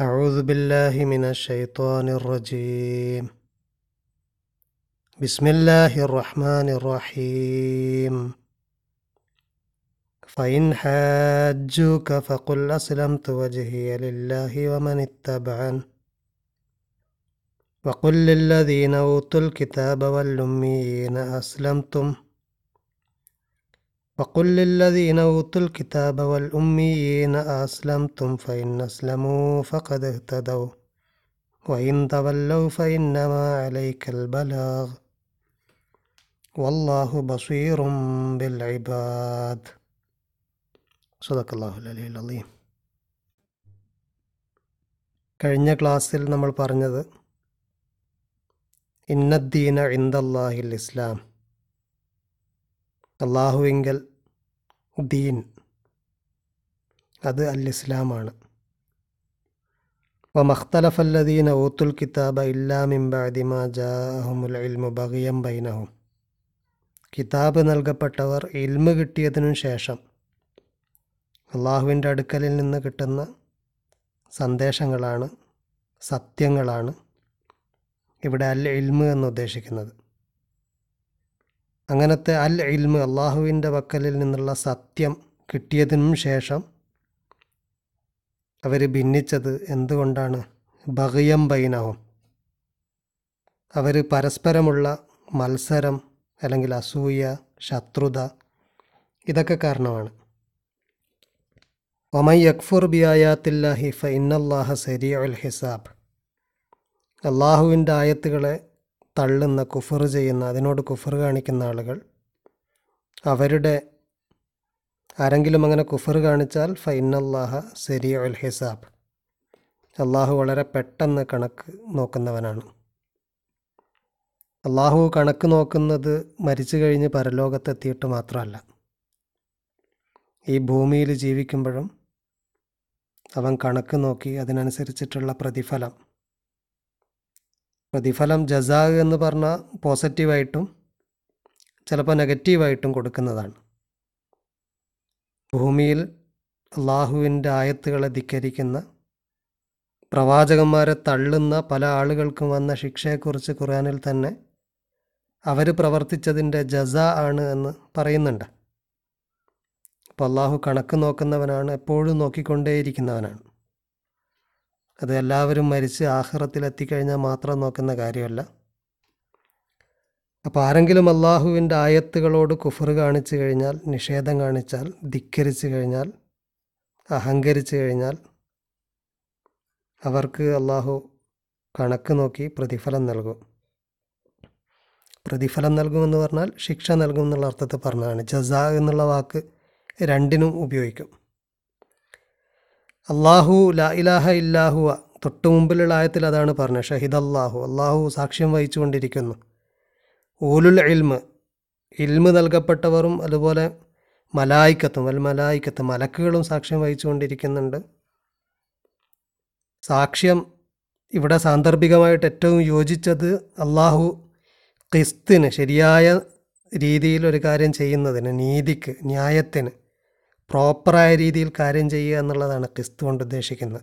أعوذ بالله من الشيطان الرجيم. بسم الله الرحمن الرحيم. فإن حاجوك فقل أسلمت وجهي لله ومن اتبعن وقل للذين أوتوا الكتاب والأميين أسلمتم. وقل للذين أوتوا الكتاب والأميين أسلمتم فإن أسلموا فقد اهتدوا وإن تولوا فإنما عليك البلاغ والله بصير بالعباد صدق الله العلي العظيم കഴിഞ്ഞ ക്ലാസ്സിൽ നമ്മൾ പറഞ്ഞത് ഇന്നദ്ദീന ഇന്ദല്ലാഹിൽ ഇസ്ലാം അള്ളാഹുവിങ്കൽ ദീൻ. അത് അൽ ഇസ്ലാമാണ് വമഖ്തലഫല്ലദീന ഊത്തുൽ കിതാബ ഇല്ലാ മിൻ ബഅദി മാ ഇൽമു ബഗിയം ബൈനഹും. കിതാബ് നൽകപ്പെട്ടവർ ഇൽമ് കിട്ടിയതിനു ശേഷം അള്ളാഹുവിന്റെ അടുക്കലിൽ നിന്ന് കിട്ടുന്ന സന്ദേശങ്ങളാണ് സത്യങ്ങളാണ് ഇവിടെ അൽ ഇൽമ് എന്ന് ഉദ്ദേശിക്കുന്നത്. അങ്ങനത്തെ അൽ ഇൽമ് അള്ളാഹുവിന്റെ വക്കലിൽ നിന്നുള്ള സത്യം കിട്ടിയതിനും ശേഷം അവർ ഭിന്നിച്ചത് എന്തുകൊണ്ടാണ്? ബഹയം ബൈനവും അവർ പരസ്പരമുള്ള മത്സരം അല്ലെങ്കിൽ അസൂയ ശത്രുത ഇതൊക്കെ കാരണമാണ്. ഒമൈ യക്ഫുർ ബിയായാത്തില്ലാഹി ഫ ഇന്നല്ലാഹ സരിയ അൽ ഹിസാബ്. അള്ളാഹുവിന്റെ ആയത്തുകളെ തള്ളുന്ന കുഫർ ചെയ്യുന്ന അതിനോട് കുഫർ കാണിക്കുന്ന ആളുകൾ അവരുടെ ആരെങ്കിലും അങ്ങനെ കുഫർ കാണിച്ചാൽ ഫൈനല്ലാഹ സെരിയ ഉൽ ഹിസാബ്. അള്ളാഹു വളരെ പെട്ടെന്ന് കണക്ക് നോക്കുന്നവനാണ്. അള്ളാഹു കണക്ക് നോക്കുന്നത് മരിച്ചു കഴിഞ്ഞ് പരലോകത്തെത്തിയിട്ട് മാത്രമല്ല. ഈ ഭൂമിയിൽ ജീവിക്കുമ്പോഴും അവൻ കണക്ക് നോക്കി അതിനനുസരിച്ചിട്ടുള്ള പ്രതിഫലം പ്രതിഫലം ജസാ എന്ന് പറഞ്ഞാൽ പോസിറ്റീവായിട്ടും ചിലപ്പോൾ നെഗറ്റീവായിട്ടും കൊടുക്കുന്നതാണ്. ഭൂമിയിൽ അള്ളാഹുവിന്റെ ആയത്തുകളെ ധിക്കരിക്കുന്ന പ്രവാചകന്മാരെ തള്ളുന്ന പല ആളുകൾക്കും വന്ന ശിക്ഷയെക്കുറിച്ച് ഖുർആനിൽ തന്നെ അവർ പ്രവർത്തിച്ചതിന്റെ ജസ ആണ് എന്ന് പറയുന്നുണ്ട്. അപ്പോൾ അള്ളാഹു കണക്ക് നോക്കുന്നവനാണ് എപ്പോഴും നോക്കിക്കൊണ്ടേയിരിക്കുന്നവനാണ്. അത് എല്ലാവരും മരിച്ച് ആഹ്റത്തിലെത്തിക്കഴിഞ്ഞാൽ മാത്രം നോക്കുന്ന കാര്യമല്ല. അപ്പോൾ ആരെങ്കിലും അള്ളാഹുവിന്റെ ആയത്തുകളോട് കുഫർ കാണിച്ചു കഴിഞ്ഞാൽ നിഷേധം കാണിച്ചാൽ ധിക്കരിച്ചു കഴിഞ്ഞാൽ അഹങ്കരിച്ചു കഴിഞ്ഞാൽ അവർക്ക് അള്ളാഹു കണക്ക് നോക്കി പ്രതിഫലം നൽകും. പ്രതിഫലം നൽകുമെന്ന് പറഞ്ഞാൽ ശിക്ഷ നൽകും എന്നുള്ള അർത്ഥത്തിൽ പറഞ്ഞതാണ്. ജസ എന്നുള്ള വാക്ക് രണ്ടിനും ഉപയോഗിക്കും. അള്ളാഹു ലാ ഇലാഹ ഇല്ലാഹുവ തൊട്ടു മുമ്പിലുള്ള ആയത്തിൽ അതാണ് പറഞ്ഞത്. ഷഹിദ് അള്ളാഹു അള്ളാഹു സാക്ഷ്യം വഹിച്ചുകൊണ്ടിരിക്കുന്നു. ഊലുൽ ഇൽമ്. ഇൽമ് നൽകപ്പെട്ടവരും അതുപോലെ മലായിക്കത്തും അല്ല മലായിക്കത്ത് മലക്കുകളും സാക്ഷ്യം വഹിച്ചുകൊണ്ടിരിക്കുന്നുണ്ട്. സാക്ഷ്യം ഇവിടെ സാന്ദർഭികമായിട്ട് ഏറ്റവും യോജിച്ചത് അള്ളാഹു ക്രിസ്തിന് ശരിയായ രീതിയിൽ ഒരു കാര്യം ചെയ്യുന്നതിന് നീതിക്ക് ന്യായത്തിന് പ്രോപ്പറായ രീതിയിൽ കാര്യം ചെയ്യുക എന്നുള്ളതാണ് ക്രിസ്തു കൊണ്ട് ഉദ്ദേശിക്കുന്നത്.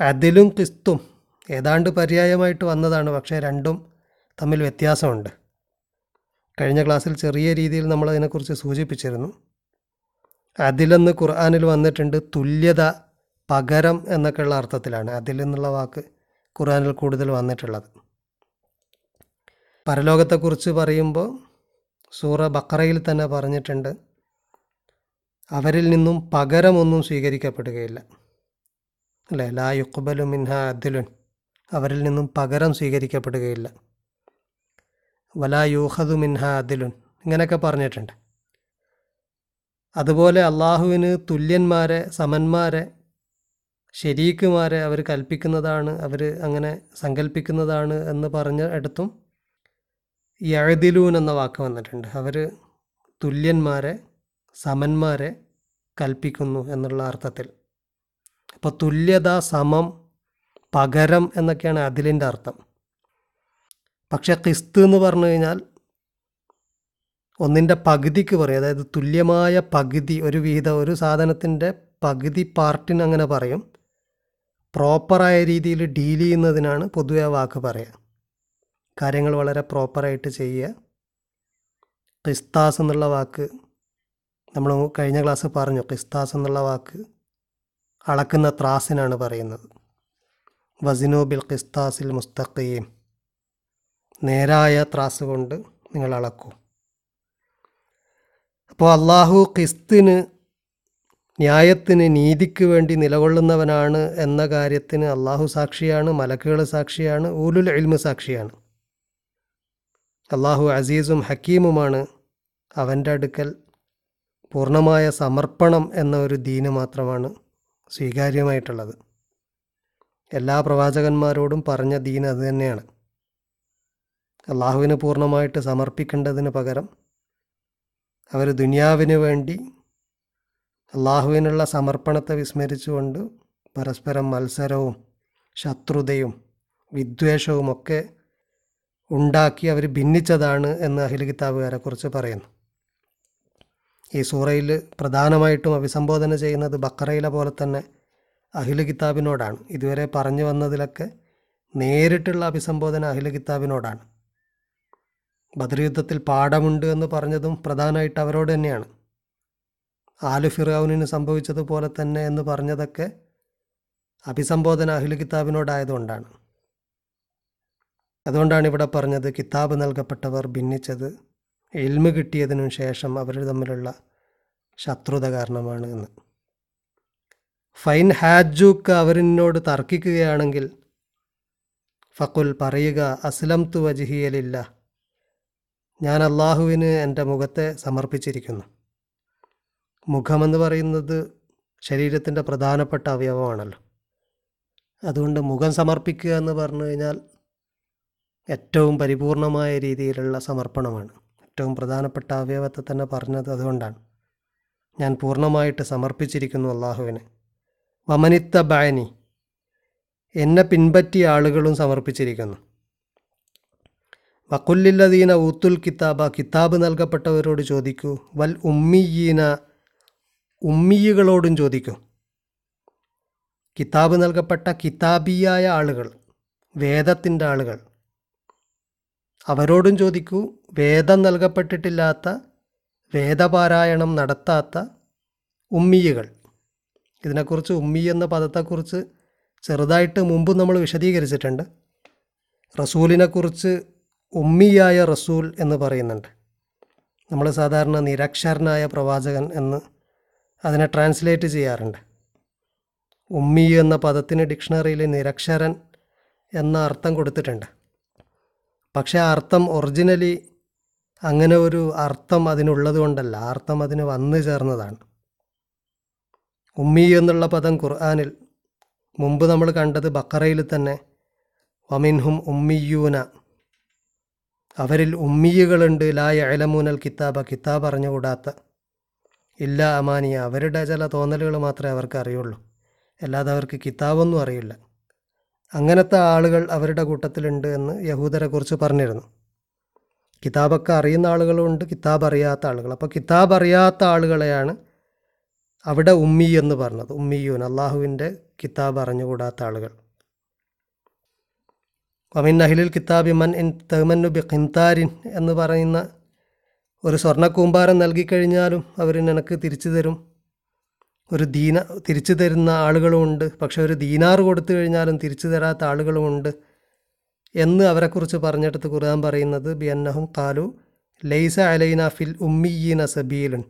അതിലും ക്രിസ്തും ഏതാണ്ട് പര്യായമായിട്ട് വന്നതാണ് പക്ഷേ രണ്ടും തമ്മിൽ വ്യത്യാസമുണ്ട്. കഴിഞ്ഞ ക്ലാസ്സിൽ ചെറിയ രീതിയിൽ നമ്മൾ അതിനെക്കുറിച്ച് സൂചിപ്പിച്ചിരുന്നു. അതിലെന്ന് ഖുർആാനിൽ വന്നിട്ടുണ്ട് തുല്യത പകരം എന്നൊക്കെയുള്ള അർത്ഥത്തിലാണ്. അതിൽ നിന്നുള്ള വാക്ക് ഖുർആാനിൽ കൂടുതൽ വന്നിട്ടുള്ളത്. പരലോകത്തെക്കുറിച്ച് പറയുമ്പോൾ സൂറ ബക്കറയിൽ തന്നെ പറഞ്ഞിട്ടുണ്ട് അവരിൽ നിന്നും പകരമൊന്നും സ്വീകരിക്കപ്പെടുകയില്ല. അല്ലേ? ലാ യുക്ബലു മിൻഹ അദിലുൻ അവരിൽ നിന്നും പകരം സ്വീകരിക്കപ്പെടുകയില്ല. വലാ യൂഹദു മിൻഹ അദിലുൻ ഇങ്ങനെയൊക്കെ പറഞ്ഞിട്ടുണ്ട്. അതുപോലെ അള്ളാഹുവിന് തുല്യന്മാരെ സമന്മാരെ ശരീക്കുമാരെ അവർ കൽപ്പിക്കുന്നതാണ് അവർ അങ്ങനെ സങ്കല്പിക്കുന്നതാണ് എന്ന് പറഞ്ഞ ഇടത്തും യഴുതിലൂൻ എന്ന വാക്ക് വന്നിട്ടുണ്ട്. അവർ തുല്യന്മാരെ സമന്മാരെ കൽപ്പിക്കുന്നു എന്നുള്ള അർത്ഥത്തിൽ. അപ്പോൾ തുല്യത സമം പകരം എന്നൊക്കെയാണ് അതിലിന്റെ അർത്ഥം. പക്ഷേ ക്രിസ്ത് എന്ന് പറഞ്ഞു കഴിഞ്ഞാൽ ഒന്നിന്റെ പകുതിക്ക് പറയും. അതായത് തുല്യമായ പകുതി ഒരു വിഹിതം ഒരു സാധനത്തിന്റെ പകുതി പാർട്ടിന് അങ്ങനെ പറയും. പ്രോപ്പറായ രീതിയിൽ ഡീൽ ചെയ്യുന്നതിനാണ് പൊതുവെ വാക്ക് പറയുക. കാര്യങ്ങൾ വളരെ പ്രോപ്പറായിട്ട് ചെയ്യുക. ക്രിസ്താസ് എന്നുള്ള വാക്ക് നമ്മൾ കഴിഞ്ഞ ക്ലാസ് പറഞ്ഞു ക്രിസ്താസ് എന്നുള്ള വാക്ക് അളക്കുന്ന ത്രാസിനാണ് പറയുന്നത്. വസിനോ ബിൽ ക്രിസ്താസിൽ മുസ്തഖീം. നേരായ ത്രാസ് കൊണ്ട് നിങ്ങൾ അളക്കൂ. അപ്പോൾ അള്ളാഹു ക്രിസ്തിന് ന്യായത്തിന് നീതിക്ക് വേണ്ടി നിലകൊള്ളുന്നവനാണ് എന്ന കാര്യത്തിന് അള്ളാഹു സാക്ഷിയാണ് മലക്കുകൾ സാക്ഷിയാണ് ഊലുൽ ഇൽമു സാക്ഷിയാണ്. അള്ളാഹു അസീസും ഹക്കീമുമാണ് അവന്റെ അടുക്കൽ പൂർണമായ സമർപ്പണം എന്ന ഒരു ദീന് മാത്രമാണ് സ്വീകാര്യമായിട്ടുള്ളത്. എല്ലാ പ്രവാചകന്മാരോടും പറഞ്ഞ ദീൻ അത് തന്നെയാണ്. അള്ളാഹുവിന് പൂർണമായിട്ട് സമർപ്പിക്കേണ്ടതിന് പകരം അവർ ദുനിയാവിന് വേണ്ടി അള്ളാഹുവിനുള്ള സമർപ്പണത്തെ വിസ്മരിച്ചുകൊണ്ട് പരസ്പരം മത്സരവും ശത്രുതയും വിദ്വേഷവും ഒക്കെ ഉണ്ടാക്കി അവർ ഭിന്നിച്ചതാണ് എന്ന് അഹിൽ കിതാബുകാരെക്കുറിച്ച് പറയുന്നു. ഈ സൂറയിൽ പ്രധാനമായിട്ടും അഭിസംബോധന ചെയ്യുന്നത് ബക്കറയിലെ പോലെ തന്നെ അഖില കിതാബിനോടാണ്. ഇതുവരെ പറഞ്ഞു വന്നതിലൊക്കെ നേരിട്ടുള്ള അഭിസംബോധന അഖില കിതാബിനോടാണ്. ബദർ യുദ്ധത്തിൽ പാഠമുണ്ട് എന്ന് പറഞ്ഞതും പ്രധാനമായിട്ട് അവരോട് തന്നെയാണ്. ആലു ഫിറൌനിന് സംഭവിച്ചതുപോലെ തന്നെ എന്ന് പറഞ്ഞതൊക്കെ അഭിസംബോധന അഖില കിതാബിനോടായതുകൊണ്ടാണ്. അതുകൊണ്ടാണ് ഇവിടെ പറഞ്ഞത് കിതാബ് നൽകപ്പെട്ടവർ ഭിന്നിച്ചത്. എൽമ് കിട്ടിയതിനു ശേഷം അവർ തമ്മിലുള്ള ശത്രുത കാരണമാണ് എന്ന്. ഫൈൻ ഹാജൂക്ക് അവരിനോട് തർക്കിക്കുകയാണെങ്കിൽ ഫക്കുൽ പറയുക അസ്ലം തു വജിഹിയലില്ല ഞാൻ അള്ളാഹുവിന് എന്റെ മുഖത്തെ സമർപ്പിച്ചിരിക്കുന്നു. മുഖമെന്ന് പറയുന്നത് ശരീരത്തിന്റെ പ്രധാനപ്പെട്ട അവയവമാണല്ലോ. അതുകൊണ്ട് മുഖം സമർപ്പിക്കുക എന്ന് പറഞ്ഞു കഴിഞ്ഞാൽ ഏറ്റവും പരിപൂർണമായ രീതിയിലുള്ള സമർപ്പണമാണ്. ഏറ്റവും പ്രധാനപ്പെട്ട അവയവത്തെ തന്നെ പറഞ്ഞത് അതുകൊണ്ടാണ്. ഞാൻ പൂർണമായിട്ട് സമർപ്പിച്ചിരിക്കുന്നു അള്ളാഹുവിന് വമനിത്ത ബാനി. എന്നെ പിൻപറ്റിയ ആളുകളും സമർപ്പിച്ചിരിക്കുന്നു. വക്കുല്ലില്ലദീന ഊത്തുൽ കിതാബ. കിതാബ് നൽകപ്പെട്ടവരോട് ചോദിക്കൂ. വൽ ഉമ്മിയീന. ഉമ്മിയുകളോടും ചോദിക്കൂ. കിതാബ് നൽകപ്പെട്ട കിതാബിയായ ആളുകൾ വേദത്തിന്റെ ആളുകൾ അവരോടും ചോദിക്കൂ വേദം നൽകപ്പെട്ടിട്ടില്ലാത്ത വേദപാരായണം നടത്താത്ത ഉമ്മിയകൾ. ഇതിനെക്കുറിച്ച് ഉമ്മി എന്ന പദത്തെക്കുറിച്ച് ചെറുതായിട്ട് മുമ്പ് നമ്മൾ വിശദീകരിച്ചിട്ടുണ്ട്. റസൂലിനെക്കുറിച്ച് ഉമ്മിയായ റസൂൽ എന്ന് പറയുന്നുണ്ട്. നമ്മൾ സാധാരണ നിരക്ഷരനായ പ്രവാചകൻ എന്ന് അതിനെ ട്രാൻസ്ലേറ്റ് ചെയ്യാറുണ്ട്. ഉമ്മി എന്ന പദത്തിന് ഡിക്ഷണറിയിൽ നിരക്ഷരൻ എന്ന അർത്ഥം കൊടുത്തിട്ടുണ്ട്. പക്ഷേ ആ അർത്ഥം ഒറിജിനലി അങ്ങനെ ഒരു അർത്ഥം അതിനുള്ളത് കൊണ്ടല്ല. അർത്ഥം അതിന് വന്നു ചേർന്നതാണ്. ഉമ്മി എന്നുള്ള പദം ഖുർആാനിൽ മുമ്പ് നമ്മൾ കണ്ടത് ബക്കറയിൽ തന്നെ വമിൻഹും ഉമ്മിയൂന. അവരിൽ ഉമ്മിയുകളുണ്ട് ലാ എലമൂനൽ കിതാബ. കിതാബ് അറിഞ്ഞുകൂടാത്ത ഇല്ല അമാനിയ. അവരുടെ ചില തോന്നലുകൾ മാത്രമേ അവർക്ക് അറിയുള്ളൂ. അല്ലാതെ അവർക്ക് കിതാബൊന്നും അറിയില്ല. അങ്ങനത്തെ ആളുകൾ അവരുടെ കൂട്ടത്തിലുണ്ട് എന്ന് യഹൂദരെ കുറിച്ച് പറഞ്ഞിരുന്നു. കിതാബൊക്കെ അറിയുന്ന ആളുകളുണ്ട് കിതാബ് അറിയാത്ത ആളുകൾ. അപ്പോൾ കിതാബ് അറിയാത്ത ആളുകളെയാണ് അവിടെ ഉമ്മി എന്ന് പറഞ്ഞത്. ഉമ്മിയൂൻ അള്ളാഹുവിന്റെ കിതാബ് അറിഞ്ഞുകൂടാത്ത ആളുകൾ. അമിൻ അഹിലിൽ കിതാബി മൻ ഇൻ തെമന്നു ബി എന്ന് പറയുന്ന ഒരു സ്വർണ കൂമ്പാരം നൽകിക്കഴിഞ്ഞാലും അവർ നിനക്ക് തിരിച്ചു തരും. ഒരു ദീന തിരിച്ചു തരുന്ന ആളുകളുമുണ്ട്. പക്ഷെ ഒരു ദീനാർ കൊടുത്തു കഴിഞ്ഞാലും തിരിച്ചു തരാത്ത ആളുകളുമുണ്ട് എന്ന് അവരെക്കുറിച്ച് പറഞ്ഞെടുത്ത് ഖുർആൻ പറയുന്നത് ബി അന്നഹും ലൈസ അലൈന ഫിൽ ഉമ്മിയീന സബീലൻ.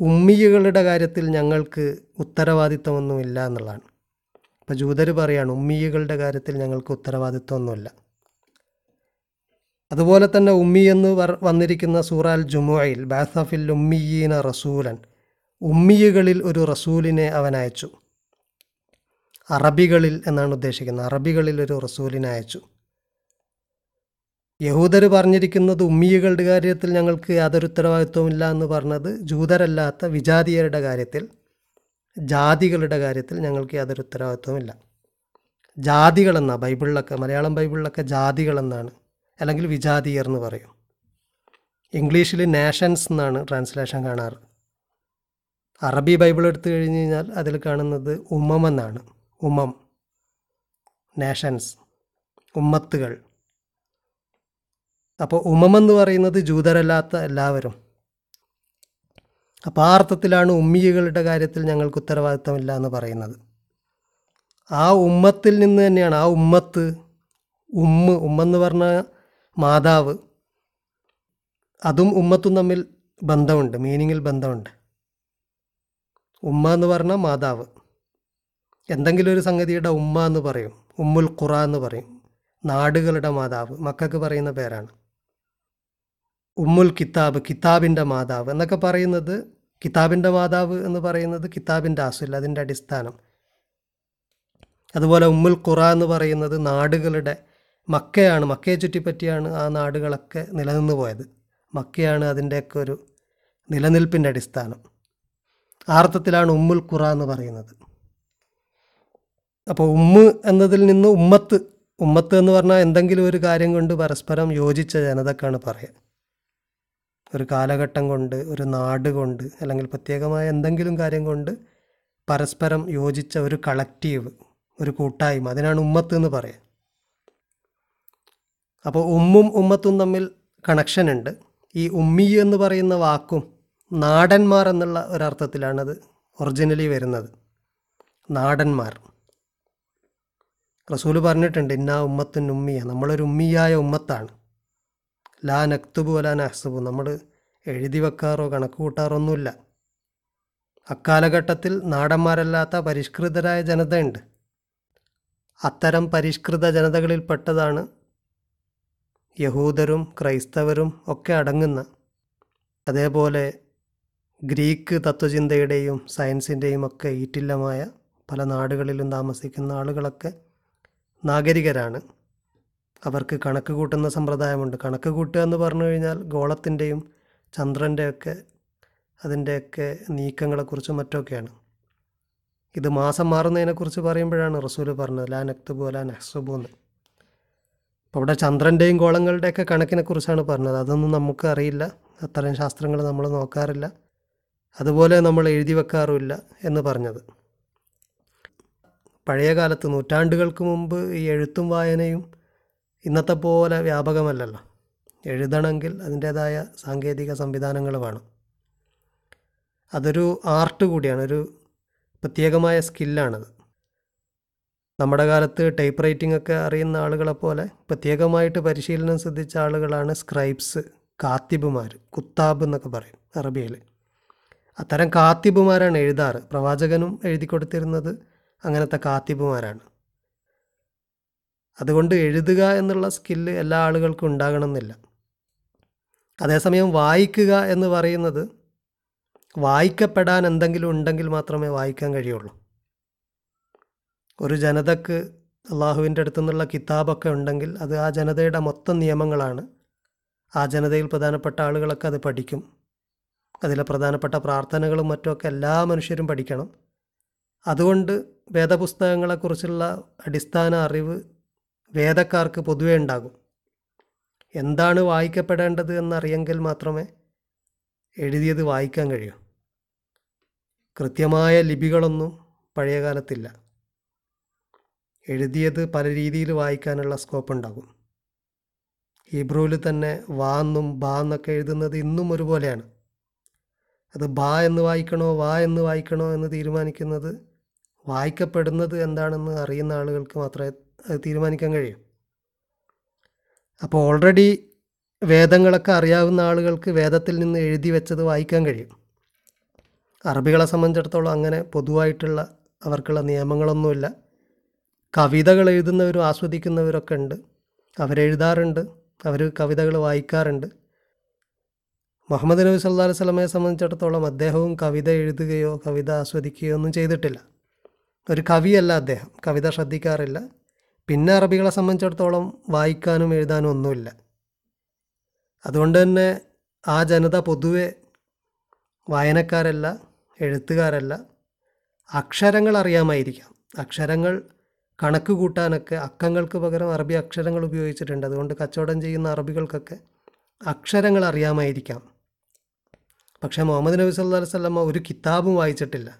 ഉമ്മിയുകളുടെ കാര്യത്തിൽ ഞങ്ങൾക്ക് ഉത്തരവാദിത്തമൊന്നുമില്ല എന്നുള്ളതാണ്. ഇപ്പോൾ ജൂതർ പറയാണ് ഉമ്മിയുകളുടെ കാര്യത്തിൽ ഞങ്ങൾക്ക് ഉത്തരവാദിത്തമൊന്നുമില്ല അതുപോലെ തന്നെ ഉമ്മി എന്ന് വന്നിരിക്കുന്ന സൂറാൽ ജുമുഅയിൽ ബാസഫിൽ ഉമ്മിയീന റസൂലൻ ഉമ്മിയുകളിൽ ഒരു റസൂലിനെ അവൻ അയച്ചു. അറബികളിൽ എന്നാണ് ഉദ്ദേശിക്കുന്നത്. അറബികളിൽ ഒരു റസൂലിനെ അയച്ചു. യഹൂദർ പറഞ്ഞിരിക്കുന്നത് ഉമ്മിയുകളുടെ കാര്യത്തിൽ ഞങ്ങൾക്ക് യാതൊരു ഉത്തരവാദിത്വമില്ല എന്ന് പറഞ്ഞത് ജൂതരല്ലാത്ത വിജാതീയരുടെ കാര്യത്തിൽ ജാതികളുടെ കാര്യത്തിൽ ഞങ്ങൾക്ക് യാതൊരു ഉത്തരവാദിത്വമില്ല ജാതികളെന്നാണ് ബൈബിളിലൊക്കെ മലയാളം ബൈബിളിലൊക്കെ ജാതികളെന്നാണ് അല്ലെങ്കിൽ വിജാതീയർ എന്ന് പറയും. ഇംഗ്ലീഷിൽ നാഷൻസ് എന്നാണ് ട്രാൻസ്ലേഷൻ കാണാറ്. അറബി ബൈബിൾ എടുത്തു കഴിഞ്ഞ് കഴിഞ്ഞാൽ അതിൽ കാണുന്നത് ഉമ്മം എന്നാണ്. ഉമം നേഷൻസ് ഉമ്മത്തുകൾ. അപ്പോൾ ഉമമെന്ന് പറയുന്നത് ജൂതരല്ലാത്ത എല്ലാവരും. അപ്പോൾ ആ അർത്ഥത്തിലാണ് ഉമ്മിയകളുടെ കാര്യത്തിൽ ഞങ്ങൾക്ക് ഉത്തരവാദിത്തമില്ല എന്ന് പറയുന്നത്. ആ ഉമ്മത്തിൽ നിന്ന് തന്നെയാണ് ആ ഉമ്മത്ത് ഉമ്മ ഉമ്മെന്ന് പറഞ്ഞ മാതാവ് അതും ഉമ്മത്തും തമ്മിൽ ബന്ധമുണ്ട് മീനിങ്ങിൽ ബന്ധമുണ്ട്. ഉമ്മ എന്ന് പറഞ്ഞാൽ മാതാവ്. എന്തെങ്കിലും ഒരു സംഗതിയുടെ ഉമ്മ എന്ന് പറയും. ഉമ്മുൽ ഖുറ എന്ന് പറയും. നാടുകളുടെ മാതാവ് മക്കൾക്ക് പറയുന്ന പേരാണ്. ഉമ്മുൽ കിതാബ് കിതാബിന്റെ മാതാവ് എന്നൊക്കെ പറയുന്നത് കിതാബിന്റെ മാതാവ് എന്ന് പറയുന്നത് കിതാബിന്റെ ആസുൽ അതിന്റെ അടിസ്ഥാനം. അതുപോലെ ഉമ്മുൽ ഖുറ എന്ന് പറയുന്നത് നാടുകളുടെ മക്കയാണ് മക്കയെ ചുറ്റിപ്പറ്റിയാണ് ആ നാടുകളൊക്കെ നിലനിന്ന് പോയത് മക്കയാണ് അതിന്റെയൊക്കെ ഒരു നിലനിൽപ്പിന്റെ അടിസ്ഥാനം. ആ അർത്ഥത്തിലാണ് ഉമ്മുൽ ഖുറ എന്ന് പറയുന്നത്. അപ്പോൾ ഉമ്മ് എന്നതിൽ നിന്ന് ഉമ്മത്ത് ഉമ്മത്ത് എന്ന് പറഞ്ഞാൽ എന്തെങ്കിലും ഒരു കാര്യം കൊണ്ട് പരസ്പരം യോജിച്ച ജനതക്കാണ് പറയുക ഒരു കാലഘട്ടം കൊണ്ട് ഒരു നാട് കൊണ്ട് അല്ലെങ്കിൽ പ്രത്യേകമായ എന്തെങ്കിലും കാര്യം കൊണ്ട് പരസ്പരം യോജിച്ച ഒരു കളക്റ്റീവ് ഒരു കൂട്ടായ്മ അതിനാണ് ഉമ്മത്ത് എന്ന് പറയുക അപ്പോൾ ഉമ്മും ഉമ്മത്തും തമ്മിൽ കണക്ഷൻ ഉണ്ട്. ഈ ഉമ്മി എന്ന് പറയുന്ന വാക്കും നാടന്മാർ എന്നുള്ള ഒരർത്ഥത്തിലാണത് ഒറിജിനലി വരുന്നത്. നാടന്മാർ. റസൂൽ പറഞ്ഞിട്ടുണ്ട് ഇന്നാ ഉമ്മത്തുൻ ഉമ്മിയ. നമ്മളൊരു ഉമ്മിയായ ഉമ്മത്താണ്. ലാ നക്തുബു അലാ നഹ്സുബു. നമ്മൾ എഴുതി വെക്കാറോ കണക്ക് കൂട്ടാറോ ഒന്നുമില്ല അക്കാലഘട്ടത്തിൽ നാടന്മാരല്ലാത്ത പരിഷ്കൃതരായ ജനതയുണ്ട്. അത്തരം പരിഷ്കൃത ജനതകളിൽപ്പെട്ടതാണ് യഹൂദരും ക്രൈസ്തവരും ഒക്കെ അടങ്ങുന്ന അതേപോലെ ഗ്രീക്ക് തത്വചിന്തയുടെയും സയൻസിന്റെയും ഒക്കെ ഈറ്റില്ലമായ പല നാടുകളിലും താമസിക്കുന്ന ആളുകളൊക്കെ നാഗരികരാണ്. അവർക്ക് കണക്ക് കൂട്ടുന്ന സമ്പ്രദായമുണ്ട്. കണക്ക് കൂട്ടുക എന്ന് പറഞ്ഞു കഴിഞ്ഞാൽ ഗോളത്തിന്റെയും ചന്ദ്രന്റെയൊക്കെ അതിന്റെയൊക്കെ നീക്കങ്ങളെക്കുറിച്ചും മറ്റൊക്കെയാണ് ഇത് മാസം മാറുന്നതിനെക്കുറിച്ച് പറയുമ്പോഴാണ് റസൂൽ പറഞ്ഞത് ലാ നക്തുബു ലാ നഹ്സുബു എന്ന്. അപ്പോൾ ഇവിടെ ചന്ദ്രന്റെയും ഗോളങ്ങളുടെയൊക്കെ കണക്കിനെക്കുറിച്ചാണ് പറഞ്ഞത്. അതൊന്നും നമുക്ക് അറിയില്ല. അത്തരം ശാസ്ത്രങ്ങൾ നമ്മൾ നോക്കാറില്ല. അതുപോലെ നമ്മൾ എഴുതി വെക്കാറുമില്ല എന്ന് പറഞ്ഞത്. പഴയ കാലത്ത് നൂറ്റാണ്ടുകൾക്ക് മുമ്പ് ഈ എഴുത്തും വായനയും ഇന്നത്തെ പോലെ വ്യാപകമല്ലല്ലോ. എഴുതണമെങ്കിൽ അതിന്റേതായ സാങ്കേതിക സംവിധാനങ്ങൾ വേണം അതൊരു ആർട്ട് കൂടിയാണ് ഒരു പ്രത്യേകമായ സ്കില്ലാണത്. നമ്മുടെ കാലത്ത് ടൈപ്പ് റൈറ്റിംഗ് ഒക്കെ അറിയുന്ന ആളുകളെ പോലെ പ്രത്യേകമായിട്ട് പരിശീലനം ശ്രദ്ധിച്ച ആളുകളാണ് സ്ക്രൈബ്സ് കാത്തിബുമാർ കുത്താബ് എന്നൊക്കെ പറയും അറബിയിൽ. അത്തരം കാത്തിബുമാരാണ് എഴുതാറ്. പ്രവാചകനും എഴുതി കൊടുത്തിരുന്നത് അങ്ങനത്തെ കാത്തിബുമാരാണ് അതുകൊണ്ട് എഴുതുക എന്നുള്ള സ്കില്ല് എല്ലാ ആളുകൾക്കും ഉണ്ടാകണമെന്നില്ല. അതേസമയം വായിക്കുക എന്ന് പറയുന്നത് വായിക്കപ്പെടാൻ എന്തെങ്കിലും ഉണ്ടെങ്കിൽ മാത്രമേ വായിക്കാൻ കഴിയുള്ളൂ. ഒരു ജനതക്ക് അള്ളാഹുവിന്റെ അടുത്തു നിന്നുള്ള കിതാബൊക്കെ ഉണ്ടെങ്കിൽ അത് ആ ജനതയുടെ മൊത്തം നിയമങ്ങളാണ്. ആ ജനതയിൽ പ്രധാനപ്പെട്ട ആളുകളൊക്കെ അത് പഠിക്കും. അതിലെ പ്രധാനപ്പെട്ട പ്രാർത്ഥനകളും മറ്റുമൊക്കെ എല്ലാ മനുഷ്യരും പഠിക്കണം. അതുകൊണ്ട് വേദപുസ്തകങ്ങളെക്കുറിച്ചുള്ള അടിസ്ഥാന അറിവ് വേദക്കാർക്ക് പൊതുവേ ഉണ്ടാകും. എന്താണ് വായിക്കപ്പെടേണ്ടത് എന്നറിയെങ്കിൽ മാത്രമേ എഴുതിയത് വായിക്കാൻ കഴിയൂ. കൃത്യമായ ലിപികളൊന്നും പഴയ കാലത്തില്ല. എഴുതിയത് പല രീതിയിൽ വായിക്കാനുള്ള സ്കോപ്പ് ഉണ്ടാകും. ഹീബ്രുവിൽ തന്നെ വാന്നും ബാന്നൊക്കെ എഴുതുന്നത് ഇന്നും ഒരുപോലെയാണ്. അത് ബാ എന്ന് വായിക്കണോ വാ എന്ന് വായിക്കണോ എന്ന് തീരുമാനിക്കുന്നത് വായിക്കപ്പെടുന്നത് എന്താണെന്ന് അറിയുന്ന ആളുകൾക്ക് മാത്രമേ അത് തീരുമാനിക്കാൻ കഴിയൂ. അപ്പോൾ ഓൾറെഡി വേദങ്ങളൊക്കെ അറിയാവുന്ന ആളുകൾക്ക് വേദത്തിൽ നിന്ന് എഴുതി വെച്ചത് വായിക്കാൻ കഴിയും. അറബികളെ സംബന്ധിച്ചിടത്തോളം അങ്ങനെ പൊതുവായിട്ടുള്ള അവർക്കുള്ള നിയമങ്ങളൊന്നുമില്ല. കവിതകൾ എഴുതുന്നവരും ആസ്വദിക്കുന്നവരൊക്കെ ഉണ്ട്. അവരെഴുതാറുണ്ട്. അവർ കവിതകൾ വായിക്കാറുണ്ട്. മുഹമ്മദ് നബി സല്ലാ അലൈഹി സ്വലമയെ സംബന്ധിച്ചിടത്തോളം അദ്ദേഹവും കവിത എഴുതുകയോ കവിത ആസ്വദിക്കുകയോ ഒന്നും ചെയ്തിട്ടില്ല. ഒരു കവിയല്ല അദ്ദേഹം. കവിത ശ്രദ്ധിക്കാറില്ല. പിന്നെ അറബികളെ സംബന്ധിച്ചിടത്തോളം വായിക്കാനും എഴുതാനും ഒന്നുമില്ല. അതുകൊണ്ട് തന്നെ ആ ജനത പൊതുവെ വായനക്കാരല്ല എഴുത്തുകാരല്ല. അക്ഷരങ്ങൾ അറിയാമായിരിക്കാം. അക്ഷരങ്ങൾ കണക്ക് കൂട്ടാനൊക്കെ അക്കങ്ങൾക്ക് പകരം അറബി അക്ഷരങ്ങൾ ഉപയോഗിച്ചിട്ടുണ്ട്. അതുകൊണ്ട് കച്ചവടം ചെയ്യുന്ന അറബികൾക്കൊക്കെ അക്ഷരങ്ങൾ അറിയാമായിരിക്കാം. പക്ഷേ മുഹമ്മദ് നബി സല്ലാ വല്ലമ ഒരു കിതാബും വായിച്ചിട്ടില്ല.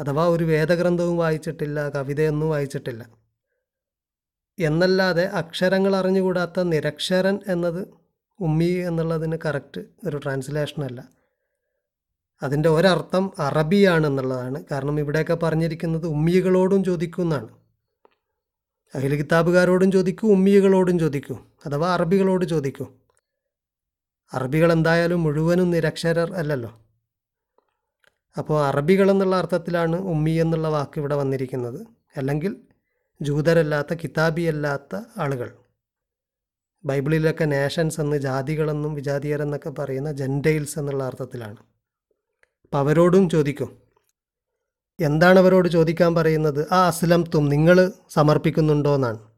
അഥവാ ഒരു വേദഗ്രന്ഥവും വായിച്ചിട്ടില്ല കവിതയൊന്നും വായിച്ചിട്ടില്ല. എന്നല്ലാതെ അക്ഷരങ്ങൾ അറിഞ്ഞുകൂടാത്ത നിരക്ഷരൻ എന്നത് ഉമ്മി എന്നുള്ളതിന് കറക്റ്റ് ഒരു ട്രാൻസ്ലേഷനല്ല. അതിന്റെ ഒരർത്ഥം അറബിയാണ് എന്നുള്ളതാണ്. കാരണം ഇവിടെയൊക്കെ പറഞ്ഞിരിക്കുന്നത് ഉമ്മികളോടും ചോദിക്കും എന്നാണ്. അഖില കിതാബുകാരോടും ചോദിക്കും ഉമ്മികളോടും ചോദിക്കും. അഥവാ അറബികളോട് ചോദിക്കൂ. അറബികൾ എന്തായാലും മുഴുവനും നിരക്ഷരർ അല്ലല്ലോ. അപ്പോൾ അറബികൾ എന്നുള്ള അർത്ഥത്തിലാണ് ഉമ്മി എന്നുള്ള വാക്ക് ഇവിടെ വന്നിരിക്കുന്നത്. അല്ലെങ്കിൽ ജൂതരല്ലാത്ത കിതാബിയല്ലാത്ത ആളുകൾ. ബൈബിളിലൊക്കെ നേഷൻസ് എന്ന് ജാതികളെന്നും വിജാതീയരെന്നൊക്കെ പറയുന്ന ജെന്റൈൽസ് എന്നുള്ള അർത്ഥത്തിലാണ്. അപ്പം അവരോടും ചോദിക്കും. എന്താണ് അവരോട് ചോദിക്കാൻ പറയുന്നത്? ആ അസ്ലം നിങ്ങൾ സമർപ്പിക്കുന്നുണ്ടോ എന്നാണ്.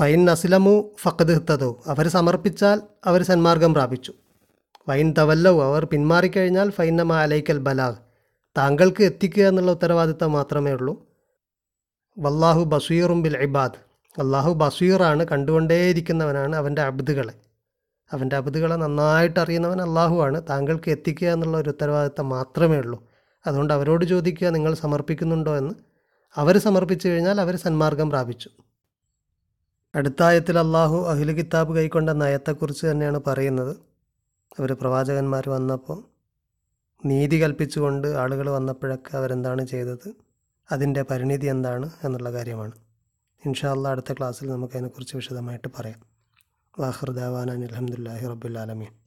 ഫൈൻ അസ്ലമു ഫക്കത് ഹിത്തതോ അവർ സമർപ്പിച്ചാൽ അവർ സന്മാർഗം പ്രാപിച്ചു. വൈൻ തവല്ലവും അവർ പിന്മാറിക്കഴിഞ്ഞാൽ ഫൈനമ അലൈക്കൽ ബലാഗ്. താങ്കൾക്ക് എത്തിക്കുക എന്നുള്ള ഉത്തരവാദിത്തം മാത്രമേ ഉള്ളൂ. വല്ലാഹു ബസീറും ബിൽ ഇബാദ്. അള്ളാഹു ബസീറാണ് കണ്ടുകൊണ്ടേയിരിക്കുന്നവനാണ് അവന്റെ അബ്ദുകളെ. അവന്റെ അബ്ദുകളെ നന്നായിട്ട് അറിയുന്നവൻ അള്ളാഹുവാണ് താങ്കൾക്ക് എത്തിക്കുക എന്നുള്ള ഒരു ഉത്തരവാദിത്തം മാത്രമേ ഉള്ളൂ. അതുകൊണ്ട് അവരോട് ചോദിക്കുക നിങ്ങൾ സമർപ്പിക്കുന്നുണ്ടോ എന്ന്. അവർ സമർപ്പിച്ചു കഴിഞ്ഞാൽ അവർ സന്മാർഗം പ്രാപിച്ചു. അടുത്ത ആയത്തിൽ അള്ളാഹു അഹിലു കിതാബ് കൈക്കൊണ്ട നയത്തെക്കുറിച്ച് തന്നെയാണ് പറയുന്നത്. അവർ പ്രവാചകന്മാർ വന്നപ്പോൾ നീതി കൽപ്പിച്ചുകൊണ്ട് ആളുകൾ വന്നപ്പോഴൊക്കെ അവരെന്താണ് ചെയ്തത്? അതിന്റെ പരിണിതി എന്താണ് എന്നുള്ള കാര്യമാണ്. ഇൻഷാല്ല അടുത്ത ക്ലാസ്സിൽ നമുക്ക് അതിനെക്കുറിച്ച് വിശദമായിട്ട് പറയാം. വാഹുർദാവാൻ അലഹമുല്ലാഹി റബ്ബുലാലമീൻ